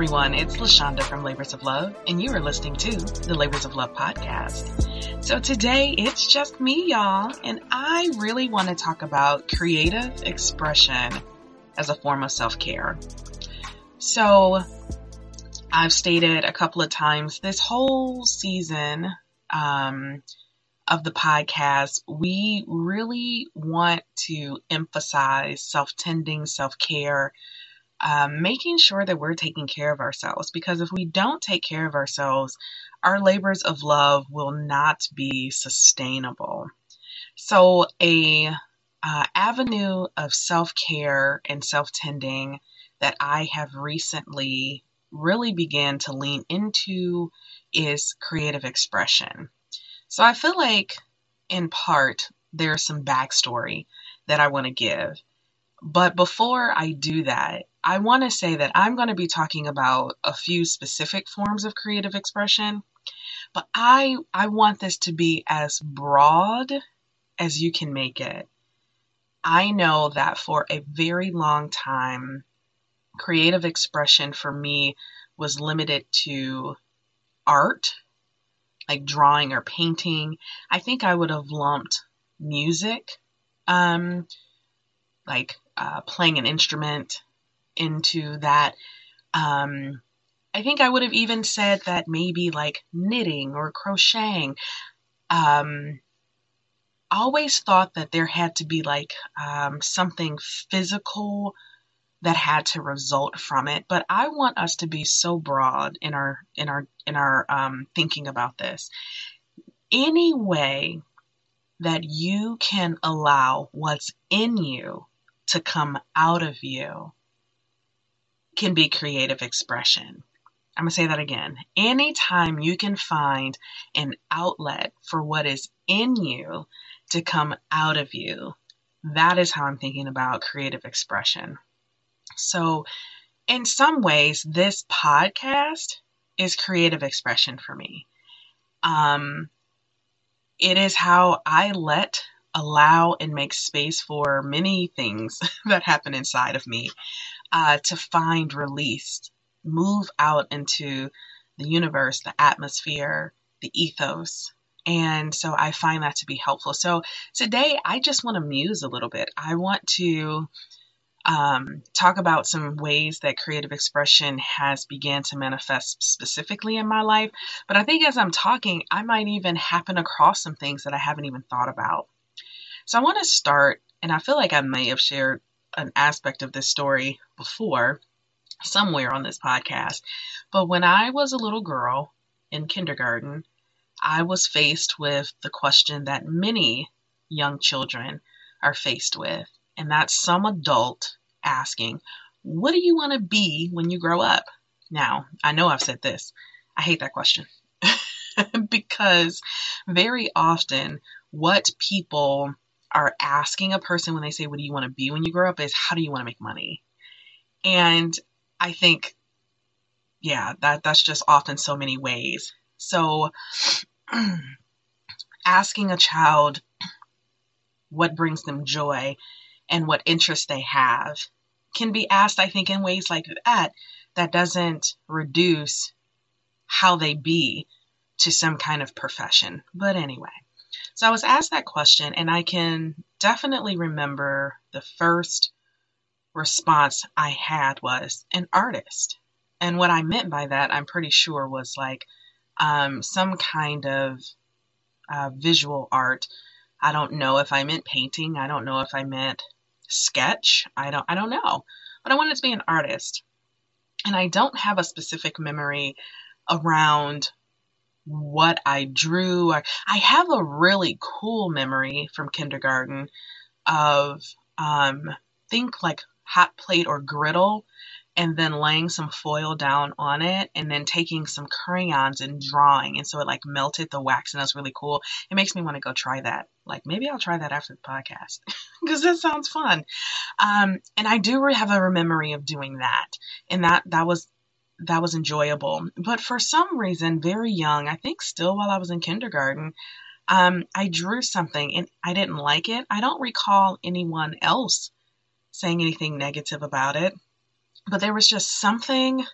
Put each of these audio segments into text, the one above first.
Everyone, it's LaShanda from Labors of Love, and you are listening to the Labors of Love podcast. So today it's just me, y'all, and I really want to talk about creative expression as a form of self-care. So I've stated a couple of times this whole season um, of the podcast, we really want to emphasize self-tending, self-care, um, making sure that we're taking care of ourselves. Because if we don't take care of ourselves, our labors of love will not be sustainable. So, a uh, avenue of self care and self tending that I have recently really began to lean into is creative expression. So, I feel like in part there's some backstory that I want to give. But before I do that, I want to say that I'm going to be talking about a few specific forms of creative expression, but I I want this to be as broad as you can make it. I know that for a very long time creative expression for me was limited to art, like drawing or painting. I think I would have lumped music um like uh, playing an instrument into that. Um, I think I would have even said that maybe like knitting or crocheting. Um, always thought that there had to be like um, something physical that had to result from it but i want us to be so broad in our in our in our um, thinking about this any way that you can allow what's in you to come out of you can be creative expression. I'm going to say that again. Anytime you can find an outlet for what is in you to come out of you, that is how I'm thinking about creative expression. So, in some ways, this podcast is creative expression for me. Um, it is how I let allow and make space for many things that happen inside of me uh, to find release, move out into the universe, the atmosphere, the ethos. And so I find that to be helpful. So today I just want to muse a little bit. I want to um, talk about some ways that creative expression has began to manifest specifically in my life. But I think as I'm talking, I might even happen across some things that I haven't even thought about. So I want to start, and I feel like I may have shared an aspect of this story before somewhere on this podcast. But when I was a little girl in kindergarten, I was faced with the question that many young children are faced with, and that's some adult asking, What do you want to be when you grow up? Now, I know I've said this. I hate that question because very often what people are asking a person when they say, What do you want to be when you grow up? is how do you want to make money? And I think, yeah, that, that's just often so many ways. So asking a child what brings them joy and what interests they have can be asked, I think, in ways like that, that doesn't reduce how they be to some kind of profession. But anyway, so I was asked that question, and I can definitely remember the first response I had was an artist. And what I meant by that, I'm pretty sure, was like um, some kind of uh, visual art. I don't know if I meant painting. I don't know if I meant sketch. I don't. I don't know. But I wanted to be an artist, and I don't have a specific memory around what I drew. I, have a really cool memory from kindergarten of um, think like hot plate or griddle and then laying some foil down on it and then taking some crayons and drawing. And so it like melted the wax and that's really cool. It makes me want to go try that. Like maybe i'll try that after the podcast because that sounds fun. Um, and i do have a memory of doing that. And that that was that was enjoyable but for some reason very young i think still while i was in kindergarten um, i drew something and i didn't like it i don't recall anyone else saying anything negative about it but there was just something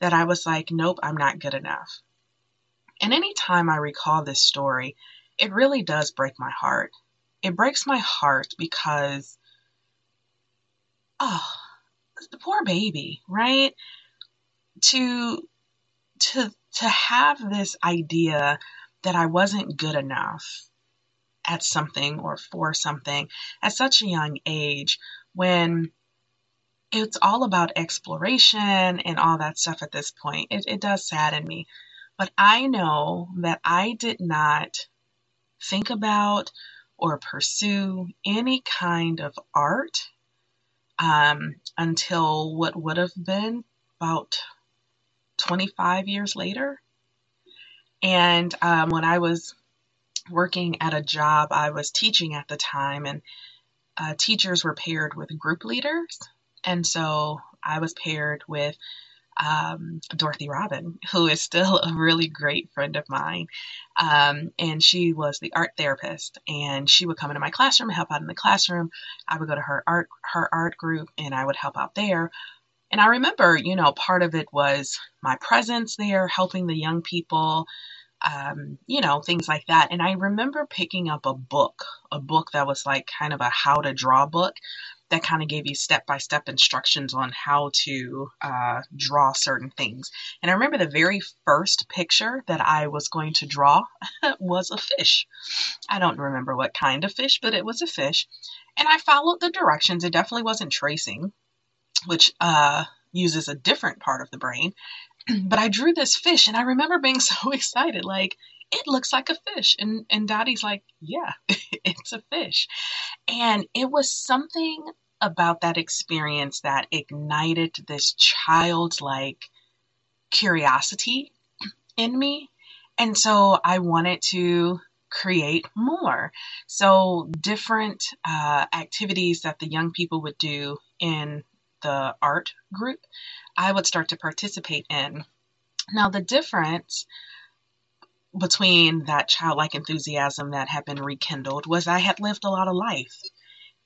that I was like, nope, I'm not good enough. And anytime I recall this story, it really does break my heart. It breaks my heart because, oh, the poor baby, right? To, to, to have this idea that I wasn't good enough at something or for something at such a young age when it's all about exploration and all that stuff at this point. It, it does sadden me. But I know that I did not think about or pursue any kind of art um, until what would have been about 25 years later. And um, when I was working at a job, I was teaching at the time, and uh, teachers were paired with group leaders. And so I was paired with um, Dorothy Robin, who is still a really great friend of mine. Um, and she was the art therapist, and she would come into my classroom, help out in the classroom. I would go to her art her art group, and I would help out there. And I remember, you know, part of it was my presence there, helping the young people, um, you know, things like that. And I remember picking up a book, a book that was like kind of a how to draw book that kind of gave you step by step instructions on how to uh, draw certain things. And I remember the very first picture that I was going to draw was a fish. I don't remember what kind of fish, but it was a fish. And I followed the directions. It definitely wasn't tracing, which uh, uses a different part of the brain. but I drew this fish, and I remember being so excited, like, it looks like a fish. And and Dottie's like, yeah, it's a fish. And it was something about that experience that ignited this childlike curiosity in me. And so I wanted to create more. So, different uh, activities that the young people would do in the art group, I would start to participate in. Now, the difference between that childlike enthusiasm that had been rekindled was I had lived a lot of life.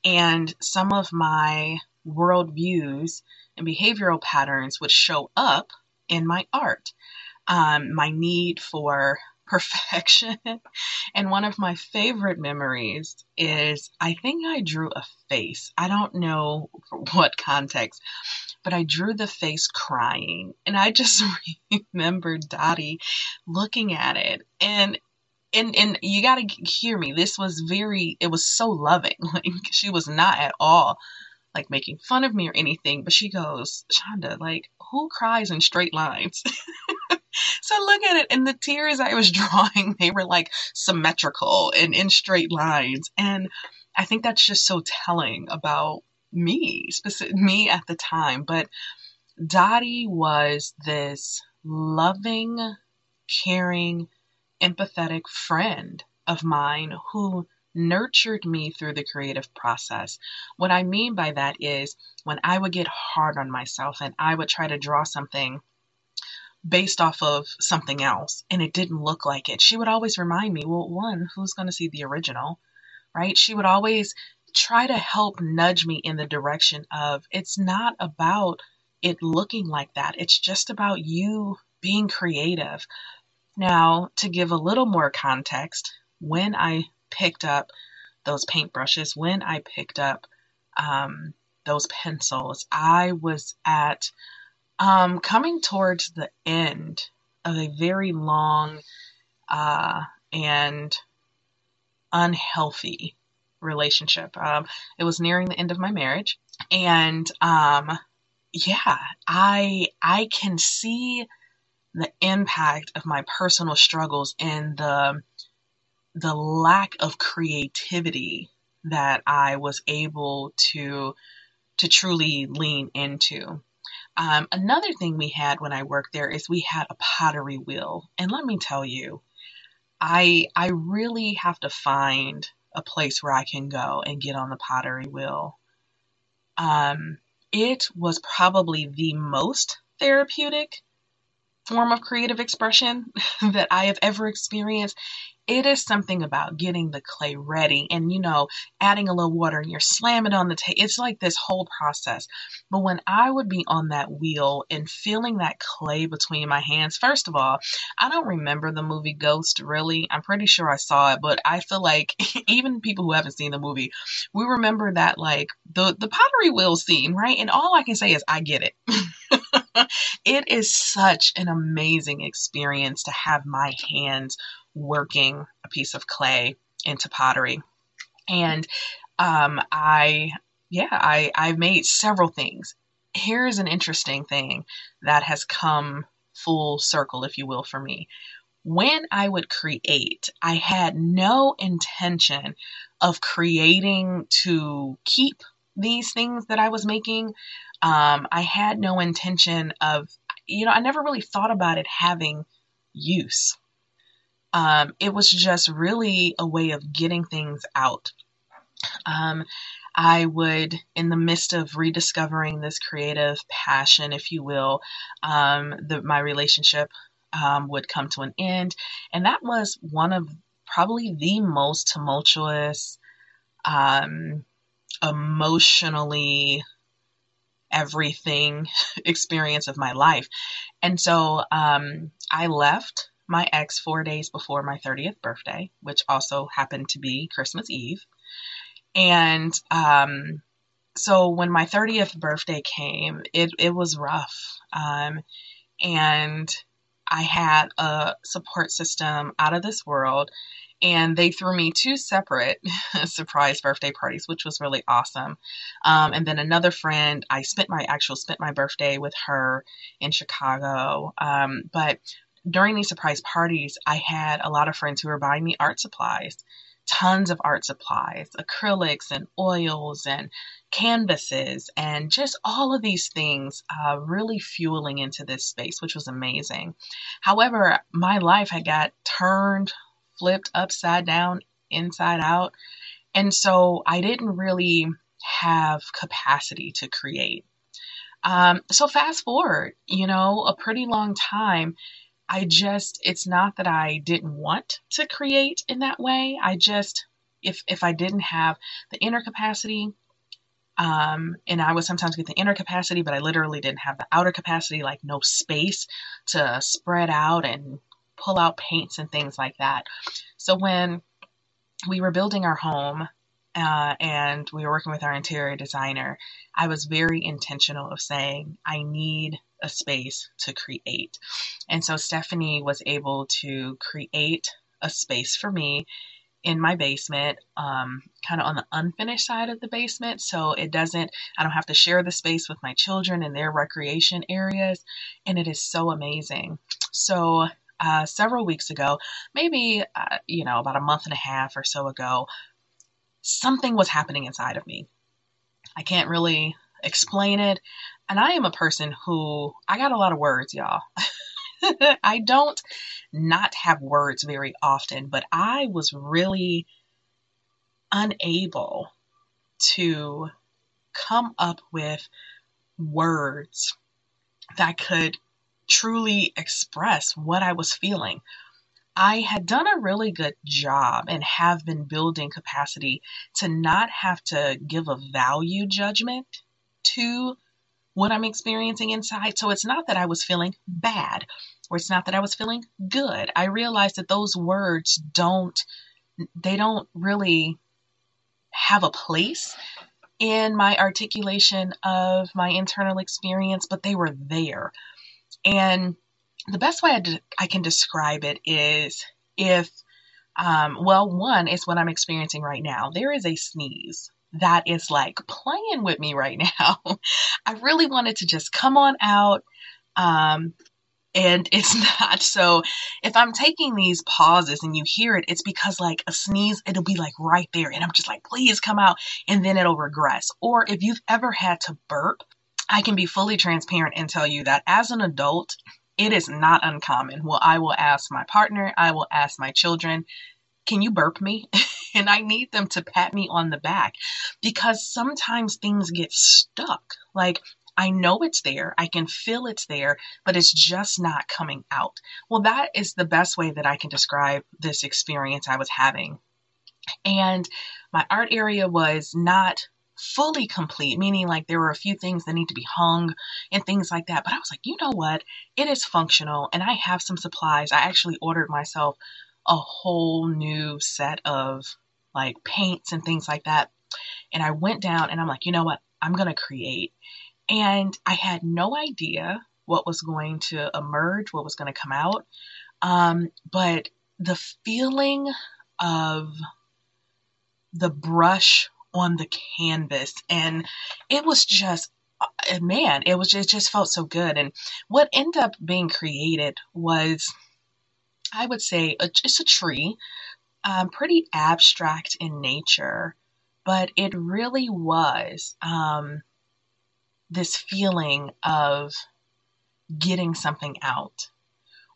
And some of my worldviews and behavioral patterns would show up in my art. Um, my need for perfection. and one of my favorite memories is I think I drew a face. I don't know what context, but I drew the face crying. And I just remember Dottie looking at it and and and you got to hear me. This was very. It was so loving. Like she was not at all like making fun of me or anything. But she goes, Shanda, like who cries in straight lines? So look at it, and the tears I was drawing, they were like symmetrical and in straight lines, and I think that's just so telling about me, specific me at the time. But Dottie was this loving, caring empathetic friend of mine who nurtured me through the creative process. What I mean by that is when I would get hard on myself and I would try to draw something based off of something else and it didn't look like it, she would always remind me, well, one, who's going to see the original, right? She would always try to help nudge me in the direction of it's not about it looking like that, it's just about you being creative, now, to give a little more context, when I picked up those paintbrushes, when I picked up um, those pencils, I was at um, coming towards the end of a very long uh, and unhealthy relationship. Um, it was nearing the end of my marriage, and um, yeah, I I can see the impact of my personal struggles and the the lack of creativity that I was able to to truly lean into. Um, another thing we had when I worked there is we had a pottery wheel, and let me tell you, I I really have to find a place where I can go and get on the pottery wheel. Um, it was probably the most therapeutic form of creative expression that I have ever experienced it is something about getting the clay ready and you know adding a little water and you're slamming on the table it's like this whole process. But when i would be on that wheel and feeling that clay between my hands first of all i don't remember the movie ghost really. I'm pretty sure i saw it but i feel like even people who haven't seen the movie we remember that like the the pottery wheel scene right? And all i can say is i get it it is such an amazing experience to have my hands working a piece of clay into pottery. And um, I, yeah, I, I've made several things. Here's an interesting thing that has come full circle, if you will, for me. When I would create, I had no intention of creating to keep these things that I was making. Um, I had no intention of, you know, I never really thought about it having use um, it was just really a way of getting things out. Um, I would, in the midst of rediscovering this creative passion, if you will, um, the, my relationship um, would come to an end. And that was one of probably the most tumultuous, um, emotionally everything experience of my life. And so um, I left my ex four days before my 30th birthday, which also happened to be Christmas Eve. And um, so when my 30th birthday came, it, it was rough. Um, and I had a support system out of this world. And they threw me two separate surprise birthday parties, which was really awesome. Um, and then another friend, I spent my actual spent my birthday with her in Chicago. Um, but during these surprise parties, I had a lot of friends who were buying me art supplies, tons of art supplies, acrylics and oils and canvases, and just all of these things uh, really fueling into this space, which was amazing. However, my life had got turned, flipped upside down, inside out. And so I didn't really have capacity to create. Um, so fast forward, you know, a pretty long time, I just, it's not that I didn't want to create in that way. I just, if, if I didn't have the inner capacity, um, and I would sometimes get the inner capacity, but I literally didn't have the outer capacity, like no space to spread out and pull out paints and things like that. So when we were building our home, uh, and we were working with our interior designer, I was very intentional of saying, I need a space to create. And so Stephanie was able to create a space for me in my basement, um, kind of on the unfinished side of the basement. So it doesn't, I don't have to share the space with my children and their recreation areas. And it is so amazing. So uh, several weeks ago, maybe, uh, you know, about a month and a half or so ago, something was happening inside of me. I can't really explain it. And I am a person who, I got a lot of words, y'all. I don't not have words very often, but I was really unable to come up with words that could truly express what I was feeling. I had done a really good job and have been building capacity to not have to give a value judgment to what I'm experiencing inside. So it's not that I was feeling bad or it's not that I was feeling good. I realized that those words don't, they don't really have a place in my articulation of my internal experience, but they were there. And the best way I, can describe it is if, um, well, one is what I'm experiencing right now. There is a sneeze that is like playing with me right now. I really wanted to just come on out. Um, and it's not. So if I'm taking these pauses and you hear it, it's because like a sneeze, it'll be like right there. And I'm just like, please come out. And then it'll regress. Or if you've ever had to burp, I can be fully transparent and tell you that as an adult, it is not uncommon. Well, I will ask my partner, I will ask my children, can you burp me? and I need them to pat me on the back because sometimes things get stuck. Like I know it's there, I can feel it's there, but it's just not coming out. Well, that is the best way that I can describe this experience I was having. And my art area was not fully complete, meaning like there were a few things that need to be hung and things like that. But I was like, you know what? It is functional and I have some supplies. I actually ordered myself a whole new set of like paints and things like that. And I went down and I'm like, you know what? I'm going to create. And I had no idea what was going to emerge, what was going to come out. Um, but the feeling of the brush on the canvas and it was just uh, man it was just, it just felt so good. And what ended up being created was i would say a, it's a tree um, pretty abstract in nature but it really was um, this feeling of getting something out.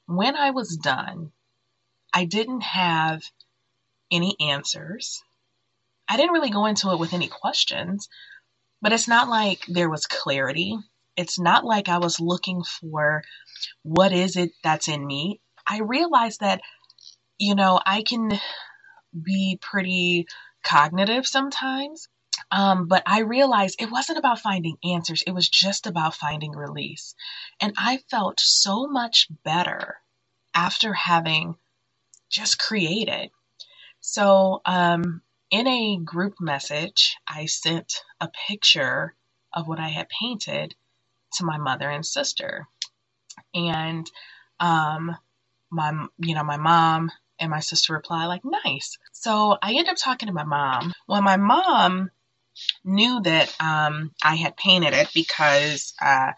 When i was done i didn't have any answers I didn't really go into it with any questions, but it's not like there was clarity. It's not like I was looking for what is it that's in me. I realized that, you know, I can be pretty cognitive sometimes. Um, but I realized it wasn't about finding answers, it was just about finding release. And I felt so much better after having just created. So, um, in a group message, I sent a picture of what I had painted to my mother and sister. And um, my, you know, my mom and my sister reply like, nice. So I end up talking to my mom. Well, my mom knew that um, I had painted it because uh,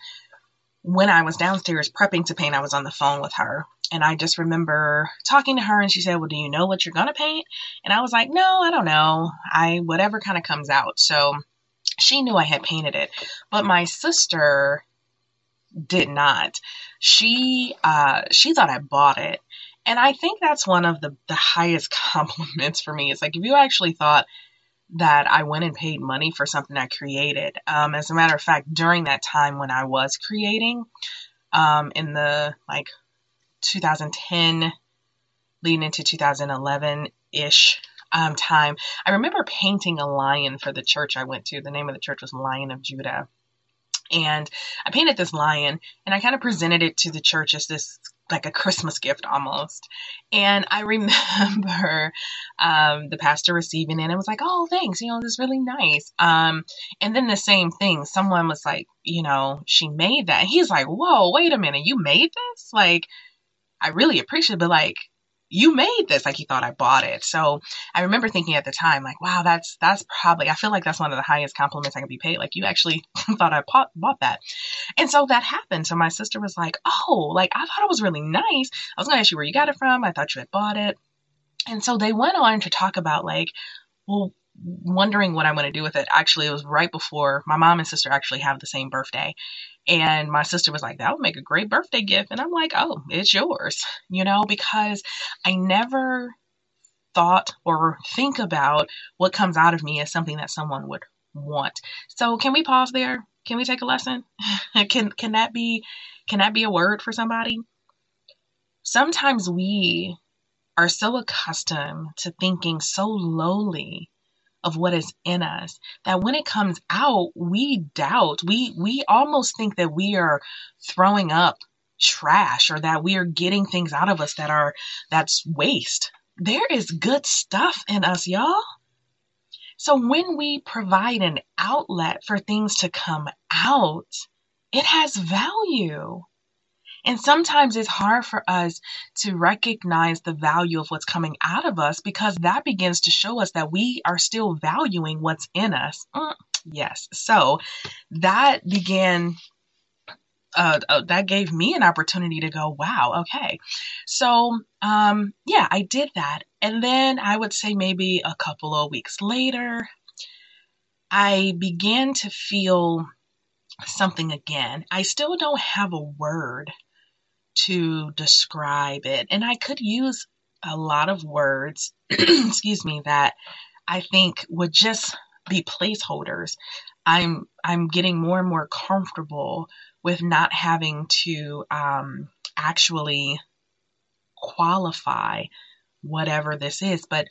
when I was downstairs prepping to paint, I was on the phone with her. And I just remember talking to her and she said, Well, do you know what you're going to paint? And I was like, No, I don't know. I, whatever kind of comes out. So she knew I had painted it. But my sister did not. She, uh, she thought I bought it. And I think that's one of the, the highest compliments for me. It's like, if you actually thought that I went and paid money for something I created. Um, as a matter of fact, during that time when I was creating, um, in the like 2010 leading into 2011 ish um, time, I remember painting a lion for the church I went to. The name of the church was Lion of Judah. And I painted this lion and I kind of presented it to the church as this like a Christmas gift almost. And I remember um, the pastor receiving it and was like, oh, thanks, you know, this is really nice. Um, and then the same thing, someone was like, you know, she made that. He's like, whoa, wait a minute, you made this? Like, I really appreciate it, but like, you made this like he thought I bought it. So I remember thinking at the time, like, wow, that's that's probably I feel like that's one of the highest compliments I can be paid. Like you actually thought I bought, bought that. And so that happened. So my sister was like, oh, like I thought it was really nice. I was gonna ask you where you got it from. I thought you had bought it. And so they went on to talk about like, well, wondering what I'm going to do with it. Actually, it was right before my mom and sister actually have the same birthday. And my sister was like, that would make a great birthday gift. And I'm like, oh, it's yours, you know, because I never thought or think about what comes out of me as something that someone would want. So can we pause there? Can we take a lesson? can can that be can that be a word for somebody? Sometimes we are so accustomed to thinking so lowly of what is in us that when it comes out we doubt. We we almost think that we are throwing up trash or that we are getting things out of us that are that's waste. There is good stuff in us y'all. So when we provide an outlet for things to come out it has value and sometimes it's hard for us to recognize the value of what's coming out of us because that begins to show us that we are still valuing what's in us. Mm, yes. So that began uh, uh, that gave me an opportunity to go, wow, okay. So, um, yeah, I did that. And then I would say maybe a couple of weeks later, I began to feel something again. I still don't have a word to describe it. And I could use a lot of words, excuse me, that I think would just be placeholders. I'm I'm getting more and more comfortable with not having to um, actually qualify whatever this is, but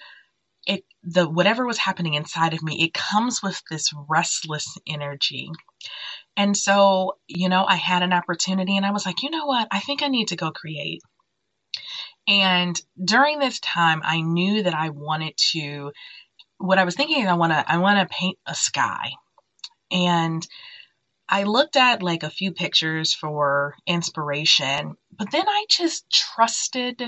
it the whatever was happening inside of me, it comes with this restless energy. And so, you know, I had an opportunity and I was like, you know what? I think I need to go create. And during this time, I knew that I wanted to what I was thinking I want to I want to paint a sky. And I looked at like a few pictures for inspiration, but then I just trusted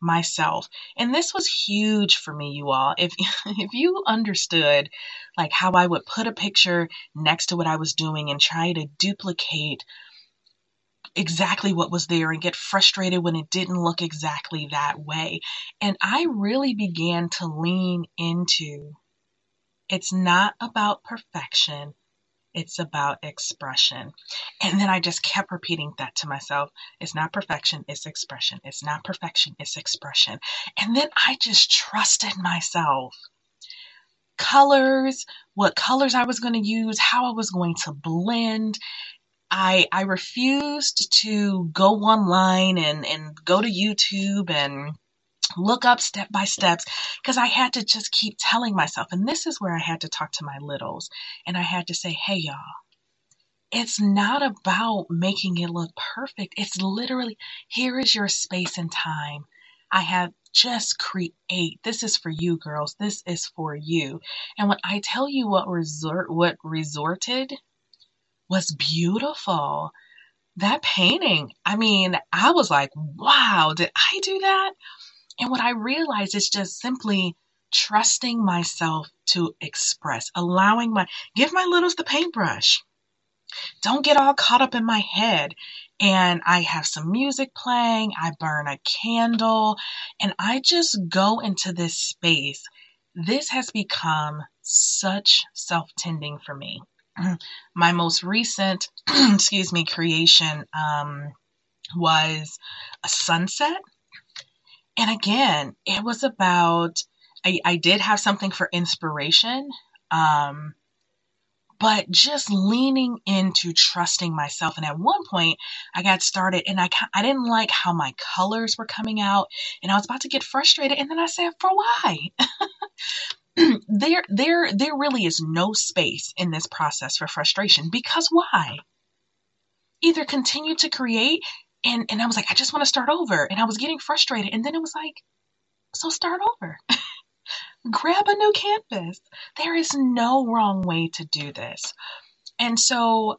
myself. And this was huge for me, you all. If if you understood like how I would put a picture next to what I was doing and try to duplicate exactly what was there and get frustrated when it didn't look exactly that way. And I really began to lean into it's not about perfection. It's about expression. And then I just kept repeating that to myself. It's not perfection, it's expression. It's not perfection, it's expression. And then I just trusted myself. Colors, what colors I was going to use, how I was going to blend. I I refused to go online and, and go to YouTube and look up step by steps because I had to just keep telling myself. And this is where I had to talk to my littles and I had to say, hey, y'all, it's not about making it look perfect. It's literally here is your space and time. I have just create. This is for you, girls. This is for you. And when I tell you what resort, what resorted was beautiful. That painting, I mean, I was like, wow, did I do that? And what I realized is just simply trusting myself to express, allowing my, give my littles the paintbrush. Don't get all caught up in my head. And I have some music playing, I burn a candle, and I just go into this space. This has become such self tending for me. My most recent, excuse me, creation um, was a sunset and again, it was about, I, I did have something for inspiration, um, but just leaning into trusting myself. And at one point, I got started and I, I didn't like how my colors were coming out, and I was about to get frustrated. And then I said, for why? there, there, there really is no space in this process for frustration because why? Either continue to create and and I was like, I just want to start over. And I was getting frustrated. And then it was like, so start over. Grab a new canvas. There is no wrong way to do this. And so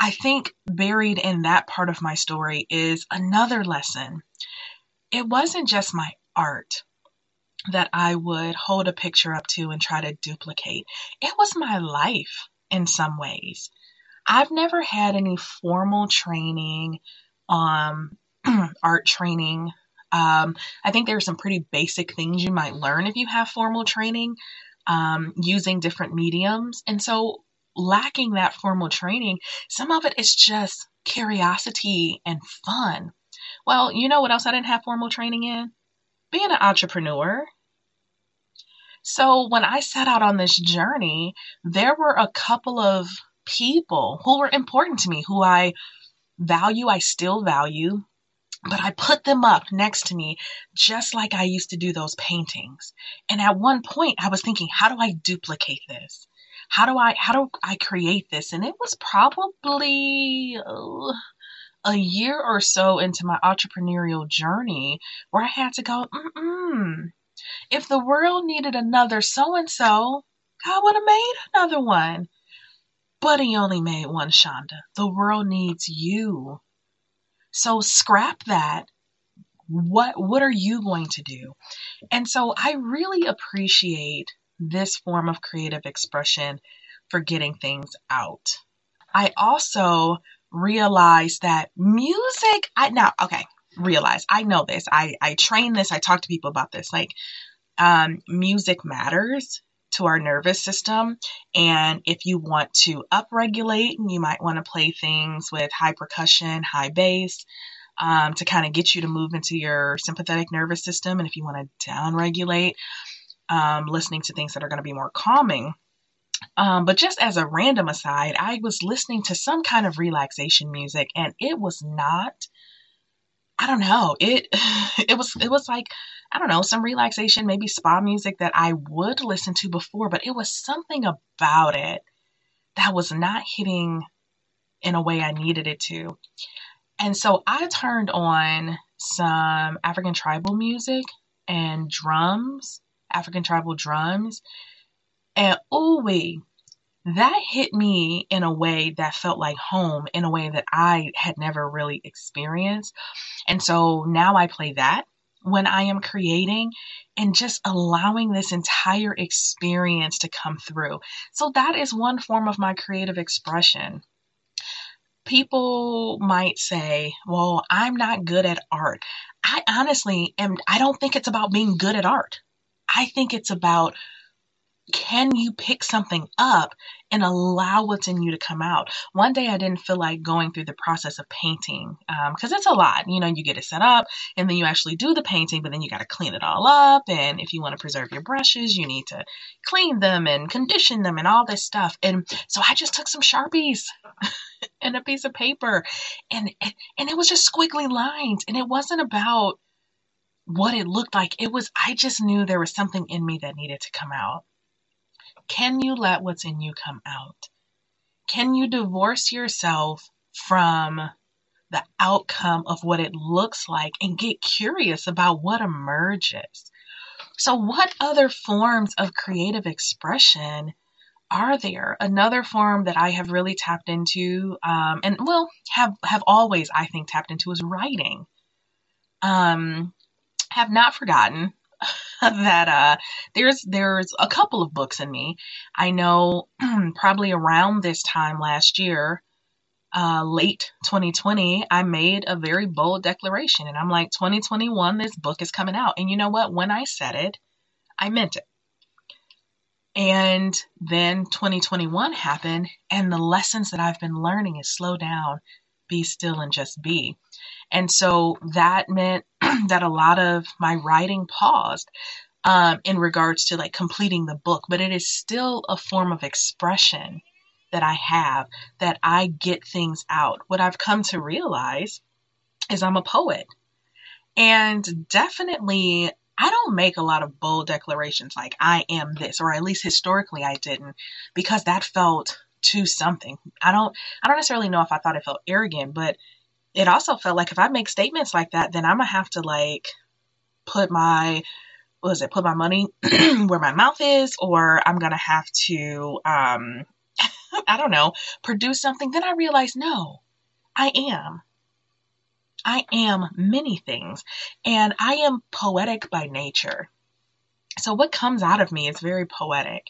I think buried in that part of my story is another lesson. It wasn't just my art that I would hold a picture up to and try to duplicate. It was my life in some ways. I've never had any formal training, um, art training. Um, I think there are some pretty basic things you might learn if you have formal training um, using different mediums. And so, lacking that formal training, some of it is just curiosity and fun. Well, you know what else I didn't have formal training in? Being an entrepreneur. So, when I set out on this journey, there were a couple of people who were important to me, who I value, I still value, but I put them up next to me just like I used to do those paintings. And at one point I was thinking, how do I duplicate this? How do I how do I create this? And it was probably uh, a year or so into my entrepreneurial journey where I had to go, mm If the world needed another so and so, God would have made another one. But he only made one Shanda. The world needs you. So scrap that. What what are you going to do? And so I really appreciate this form of creative expression for getting things out. I also realize that music, I now, okay, realize I know this. I, I train this. I talk to people about this. Like, um, music matters to our nervous system. And if you want to upregulate, you might want to play things with high percussion, high bass, um, to kind of get you to move into your sympathetic nervous system. And if you want to downregulate, um, listening to things that are going to be more calming. Um, but just as a random aside, I was listening to some kind of relaxation music, and it was not. I don't know. It it was it was like I don't know some relaxation, maybe spa music that I would listen to before, but it was something about it that was not hitting in a way I needed it to. And so I turned on some African tribal music and drums, African tribal drums. And oh, wait, that hit me in a way that felt like home, in a way that I had never really experienced. And so now I play that when I am creating and just allowing this entire experience to come through. So that is one form of my creative expression people might say, well, I'm not good at art. I honestly am, I don't think it's about being good at art. I think it's about can you pick something up and allow what's in you to come out? One day I didn't feel like going through the process of painting because um, it's a lot. You know, you get it set up and then you actually do the painting, but then you got to clean it all up. And if you want to preserve your brushes, you need to clean them and condition them and all this stuff. And so I just took some Sharpies and a piece of paper and, and it was just squiggly lines. And it wasn't about what it looked like. It was, I just knew there was something in me that needed to come out. Can you let what's in you come out? Can you divorce yourself from the outcome of what it looks like and get curious about what emerges? So, what other forms of creative expression are there? Another form that I have really tapped into, um, and well, have have always I think tapped into is writing. Um, have not forgotten that uh, there's there's a couple of books in me. I know probably around this time last year, uh, late 2020, I made a very bold declaration, and I'm like, 2021, this book is coming out. And you know what? When I said it, I meant it. And then 2021 happened, and the lessons that I've been learning is slow down, be still, and just be. And so that meant that a lot of my writing paused um, in regards to like completing the book, but it is still a form of expression that I have that I get things out. What I've come to realize is I'm a poet. And definitely, I don't make a lot of bold declarations like I am this, or at least historically I didn't, because that felt too something. I don't I don't necessarily know if I thought it felt arrogant, but it also felt like if I make statements like that, then I'm gonna have to like put my what is it, put my money where my mouth is, or I'm gonna have to um I don't know, produce something. Then I realized no, I am. I am many things, and I am poetic by nature. So, what comes out of me is very poetic.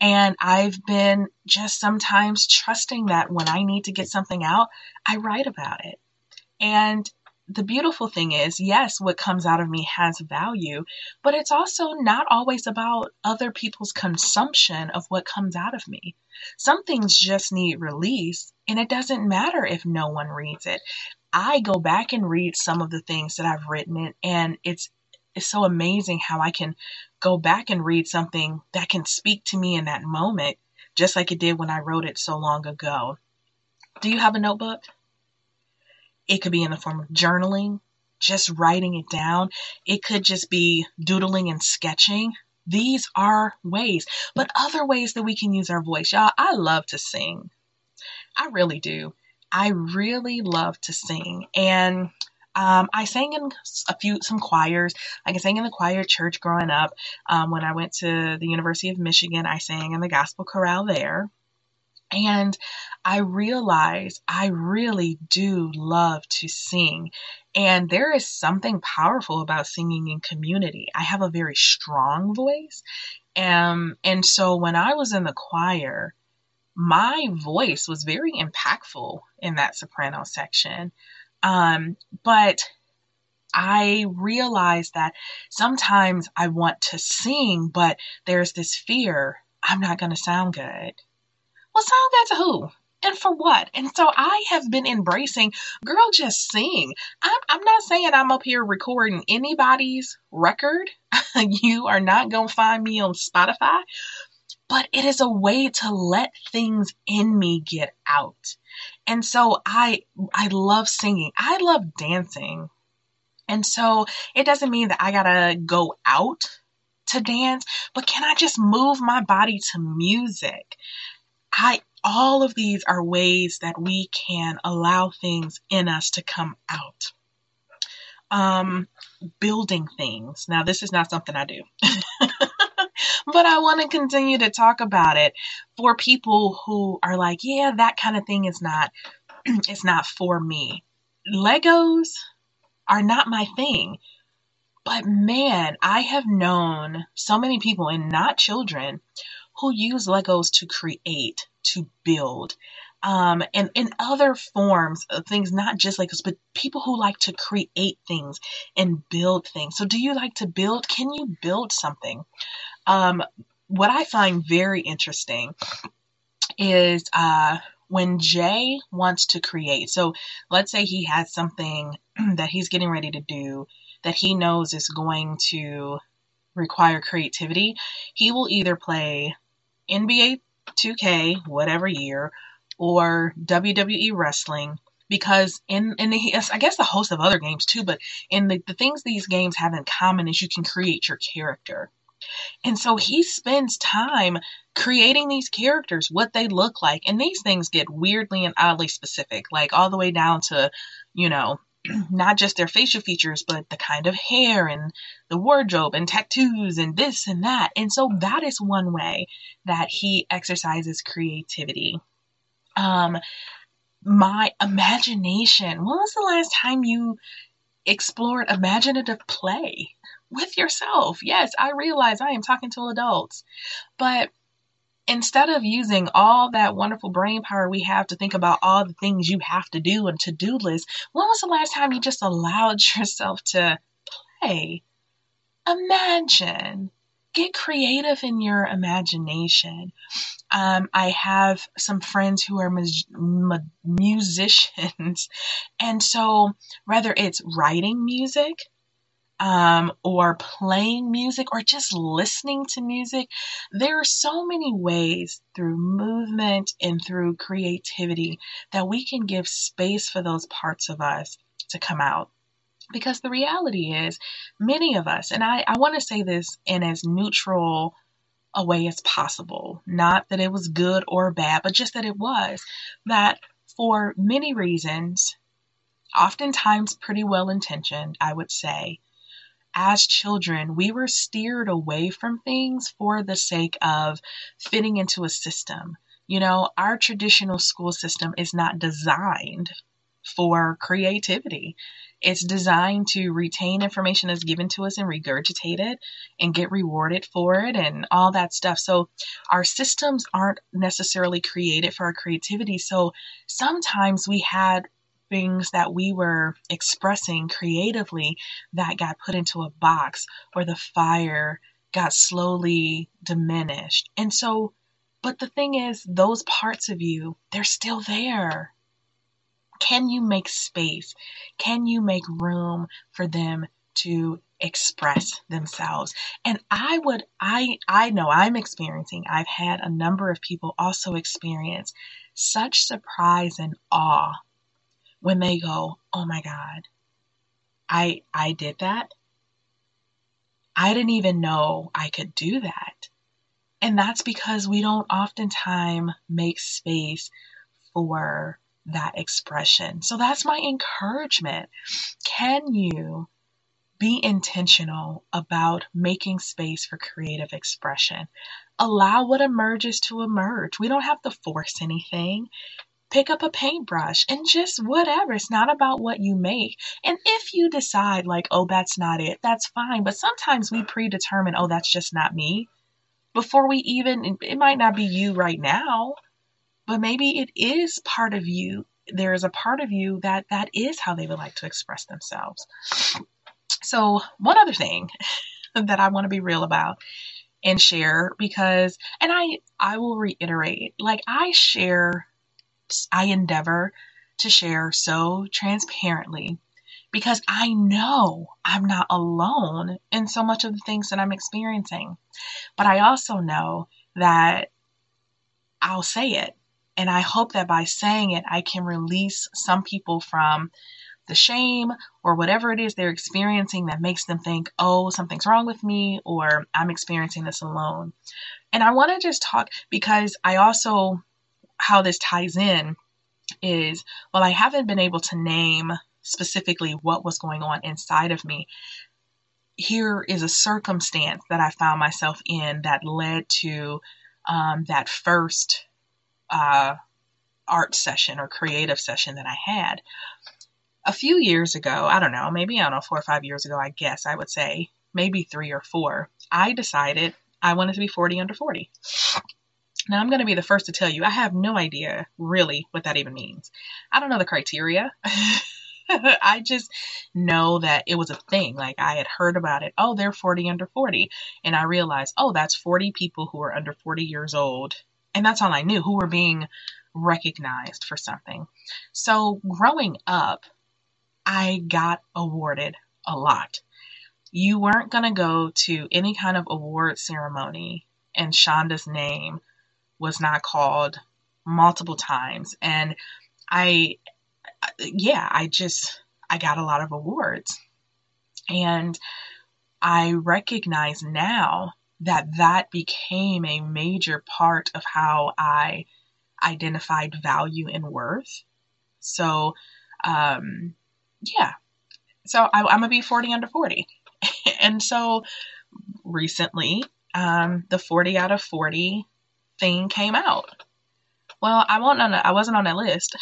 And I've been just sometimes trusting that when I need to get something out, I write about it. And the beautiful thing is, yes, what comes out of me has value, but it's also not always about other people's consumption of what comes out of me. Some things just need release, and it doesn't matter if no one reads it. I go back and read some of the things that I've written, and it's it's so amazing how I can go back and read something that can speak to me in that moment, just like it did when I wrote it so long ago. Do you have a notebook? It could be in the form of journaling, just writing it down. It could just be doodling and sketching. These are ways, but other ways that we can use our voice. Y'all, I love to sing. I really do. I really love to sing. And um, I sang in a few some choirs. I sang in the choir church growing up. Um, when I went to the University of Michigan, I sang in the gospel chorale there. And I realize I really do love to sing. And there is something powerful about singing in community. I have a very strong voice. Um, and so when I was in the choir, my voice was very impactful in that soprano section. Um, but I realized that sometimes I want to sing, but there's this fear I'm not going to sound good. Well, sound good to who? And for what? And so I have been embracing, girl, just sing. I'm, I'm not saying I'm up here recording anybody's record. you are not going to find me on Spotify, but it is a way to let things in me get out. And so I I love singing. I love dancing. And so it doesn't mean that I got to go out to dance, but can I just move my body to music? I all of these are ways that we can allow things in us to come out. Um, building things. Now, this is not something I do. but I want to continue to talk about it for people who are like, yeah, that kind of thing is not it's not for me. Legos are not my thing. But man, I have known so many people and not children who use Legos to create, to build, um, and in other forms of things, not just Legos, but people who like to create things and build things. So, do you like to build? Can you build something? Um, what I find very interesting is uh, when Jay wants to create. So let's say he has something that he's getting ready to do that he knows is going to require creativity. He will either play NBA 2K, whatever year, or WWE wrestling because in in the, I guess the host of other games too, but in the, the things these games have in common is you can create your character. And so he spends time creating these characters, what they look like. And these things get weirdly and oddly specific, like all the way down to, you know, not just their facial features, but the kind of hair and the wardrobe and tattoos and this and that. And so that is one way that he exercises creativity. Um, my imagination. When was the last time you explored imaginative play? With yourself. Yes, I realize I am talking to adults, but instead of using all that wonderful brain power we have to think about all the things you have to do and to do list, when was the last time you just allowed yourself to play? Imagine. Get creative in your imagination. Um, I have some friends who are mu- musicians, and so whether it's writing music, um, or playing music or just listening to music. There are so many ways through movement and through creativity that we can give space for those parts of us to come out. Because the reality is, many of us, and I, I want to say this in as neutral a way as possible, not that it was good or bad, but just that it was, that for many reasons, oftentimes pretty well intentioned, I would say, as children, we were steered away from things for the sake of fitting into a system. You know, our traditional school system is not designed for creativity. It's designed to retain information that's given to us and regurgitate it and get rewarded for it and all that stuff. So our systems aren't necessarily created for our creativity. So sometimes we had things that we were expressing creatively that got put into a box or the fire got slowly diminished. And so, but the thing is, those parts of you, they're still there. Can you make space? Can you make room for them to express themselves? And I would, I, I know I'm experiencing, I've had a number of people also experience such surprise and awe when they go, "Oh my god. I I did that. I didn't even know I could do that." And that's because we don't oftentimes make space for that expression. So that's my encouragement. Can you be intentional about making space for creative expression? Allow what emerges to emerge. We don't have to force anything pick up a paintbrush and just whatever. It's not about what you make. And if you decide, like, oh, that's not it, that's fine. But sometimes we predetermine, oh, that's just not me. Before we even, it might not be you right now, but maybe it is part of you. There is a part of you that that is how they would like to express themselves. So, one other thing that I want to be real about and share because and I I will reiterate like I share I endeavor to share so transparently because I know I'm not alone in so much of the things that I'm experiencing. But I also know that I'll say it. And I hope that by saying it, I can release some people from the shame or whatever it is they're experiencing that makes them think, oh, something's wrong with me or I'm experiencing this alone. And I want to just talk because I also, how this ties in is, well, I haven't been able to name specifically what was going on inside of me. Here is a circumstance that I found myself in that led to um, that first uh, art session or creative session that I had a few years ago, I don't know, maybe I don't know, four or five years ago, I guess I would say, maybe three or four, I decided I wanted to be 40 under 40. Now, I'm going to be the first to tell you, I have no idea really what that even means. I don't know the criteria. I just know that it was a thing. Like I had heard about it. Oh, they're 40 under 40. And I realized, oh, that's 40 people who are under 40 years old. And that's all I knew, who were being recognized for something. So growing up, I got awarded a lot. You weren't going to go to any kind of award ceremony and Shanda's name was not called multiple times. And I, yeah, I just, I got a lot of awards. And I recognize now that that became a major part of how I identified value and worth. So, um, yeah. So I, am gonna be 40 under 40. and so recently, um, the 40 out of 40 thing came out. Well, I won't on a, I wasn't on that list.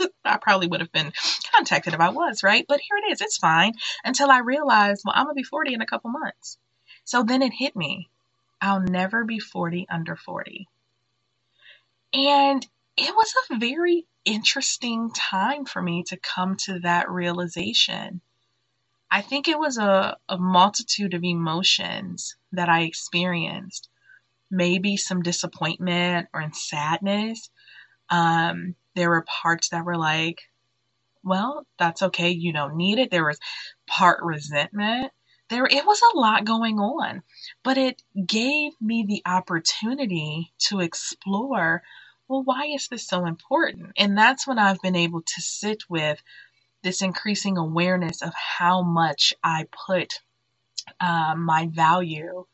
I probably would have been contacted if I was, right? But here it is. It's fine until I realized, well, I'm gonna be 40 in a couple months. So then it hit me. I'll never be 40 under 40. And it was a very interesting time for me to come to that realization. I think it was a, a multitude of emotions that I experienced. Maybe some disappointment or in sadness. Um, there were parts that were like, well, that's okay, you don't need it. There was part resentment. There it was a lot going on, but it gave me the opportunity to explore well, why is this so important? And that's when I've been able to sit with this increasing awareness of how much I put uh, my value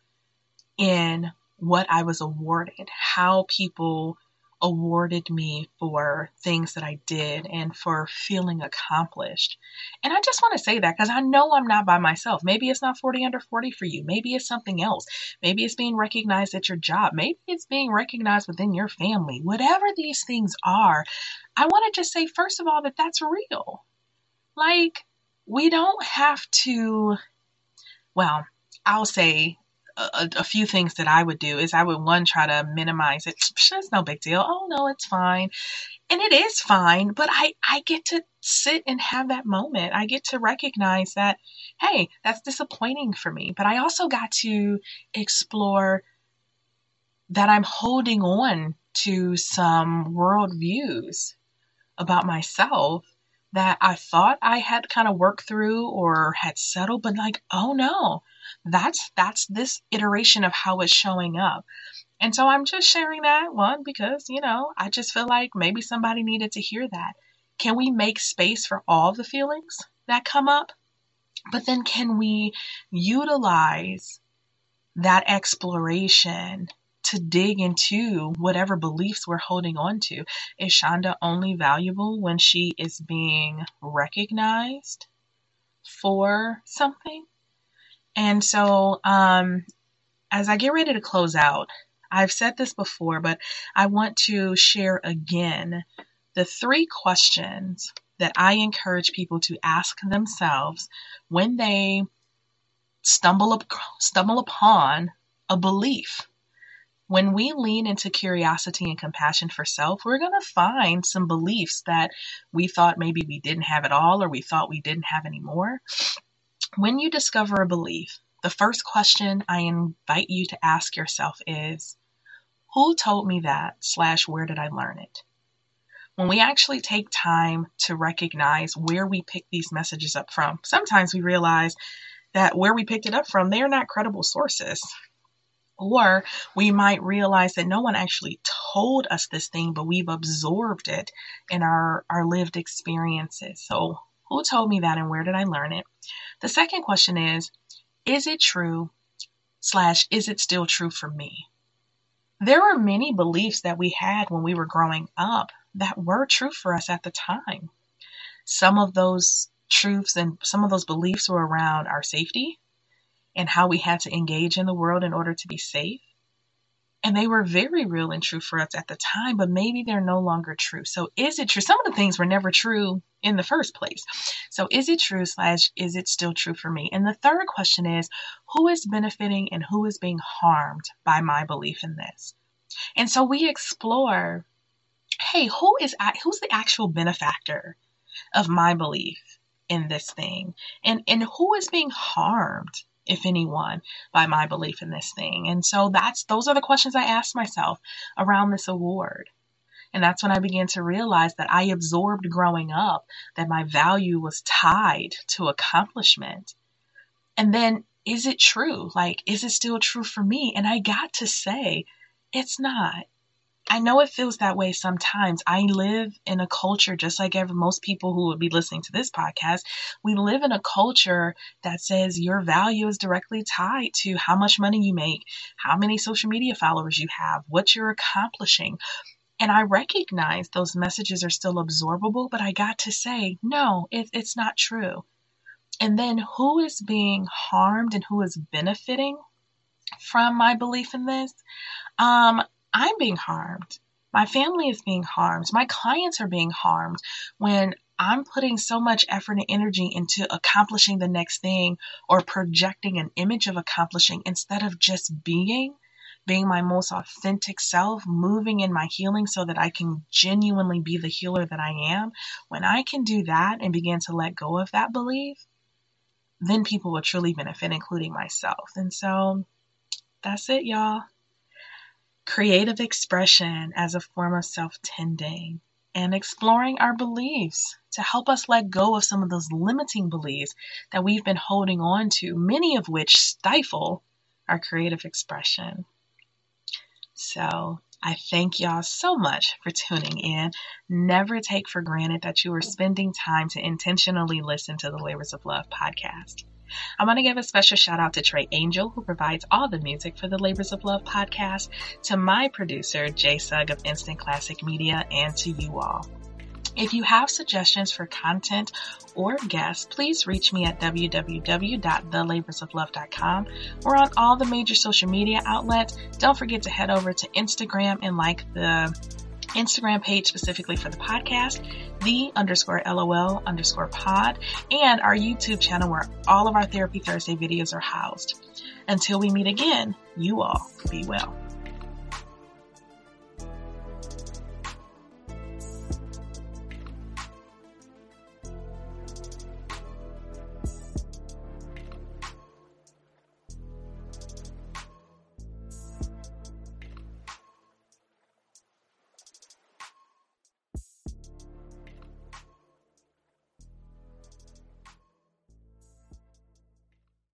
in what I was awarded, how people awarded me for things that I did and for feeling accomplished. And I just want to say that because I know I'm not by myself. Maybe it's not 40 under 40 for you. Maybe it's something else. Maybe it's being recognized at your job. Maybe it's being recognized within your family. Whatever these things are, I want to just say, first of all, that that's real. Like, we don't have to, well, I'll say a, a, few things that I would do is I would one try to minimize it. It's no big deal. Oh no, it's fine. And it is fine, but I, I get to sit and have that moment. I get to recognize that, hey, that's disappointing for me. But I also got to explore that I'm holding on to some worldviews about myself that I thought I had kind of worked through or had settled, but like, oh no, that's that's this iteration of how it's showing up. And so I'm just sharing that one because, you know, I just feel like maybe somebody needed to hear that. Can we make space for all the feelings that come up? But then can we utilize that exploration to dig into whatever beliefs we're holding on to? Is Shanda only valuable when she is being recognized for something? And so, um, as I get ready to close out, I've said this before, but I want to share again the three questions that I encourage people to ask themselves when they stumble up, stumble upon a belief, when we lean into curiosity and compassion for self, we're going to find some beliefs that we thought maybe we didn't have at all or we thought we didn't have anymore. When you discover a belief, the first question I invite you to ask yourself is Who told me that? Slash, where did I learn it? When we actually take time to recognize where we pick these messages up from, sometimes we realize that where we picked it up from, they are not credible sources. Or we might realize that no one actually told us this thing, but we've absorbed it in our, our lived experiences. So, who told me that and where did I learn it? The second question is Is it true? Slash, is it still true for me? There are many beliefs that we had when we were growing up that were true for us at the time. Some of those truths and some of those beliefs were around our safety, and how we had to engage in the world in order to be safe. And they were very real and true for us at the time, but maybe they're no longer true. So is it true? Some of the things were never true in the first place. So is it true slash is it still true for me? And the third question is who is benefiting and who is being harmed by my belief in this? And so we explore, hey, who is who's the actual benefactor of my belief in this thing? And and who is being harmed if anyone, by my belief in this thing. And so that's those are the questions I asked myself around this award. And that's when I began to realize that I absorbed growing up that my value was tied to accomplishment. And then is it true? Like, is it still true for me? And I got to say, it's not. I know it feels that way sometimes. I live in a culture just like every, most people who would be listening to this podcast. We live in a culture that says your value is directly tied to how much money you make, how many social media followers you have, what you're accomplishing. And I recognize those messages are still absorbable, but I got to say, no, it, it's not true. And then who is being harmed and who is benefiting from my belief in this? Um, I'm being harmed. My family is being harmed. My clients are being harmed when I'm putting so much effort and energy into accomplishing the next thing or projecting an image of accomplishing instead of just being, being my most authentic self, moving in my healing so that I can genuinely be the healer that I am. When I can do that and begin to let go of that belief, then people will truly benefit, including myself. And so that's it, y'all creative expression as a form of self tending, and exploring our beliefs to help us let go of some of those limiting beliefs that we've been holding on to, many of which stifle our creative expression. So, I thank y'all so much for tuning in. Never take for granted that you are spending time to intentionally listen to the Labors of Love podcast. I want to give a special shout out to Trey Angel, who provides all the music for the Labors of Love podcast, to my producer, Jay Sugg of Instant Classic Media, and to you all. If you have suggestions for content or guests, please reach me at www.thelaborsoflove.com or on all the major social media outlets. Don't forget to head over to Instagram and like the Instagram page specifically for the podcast, the underscore LOL underscore pod, and our YouTube channel where all of our Therapy Thursday videos are housed. Until we meet again, you all be well.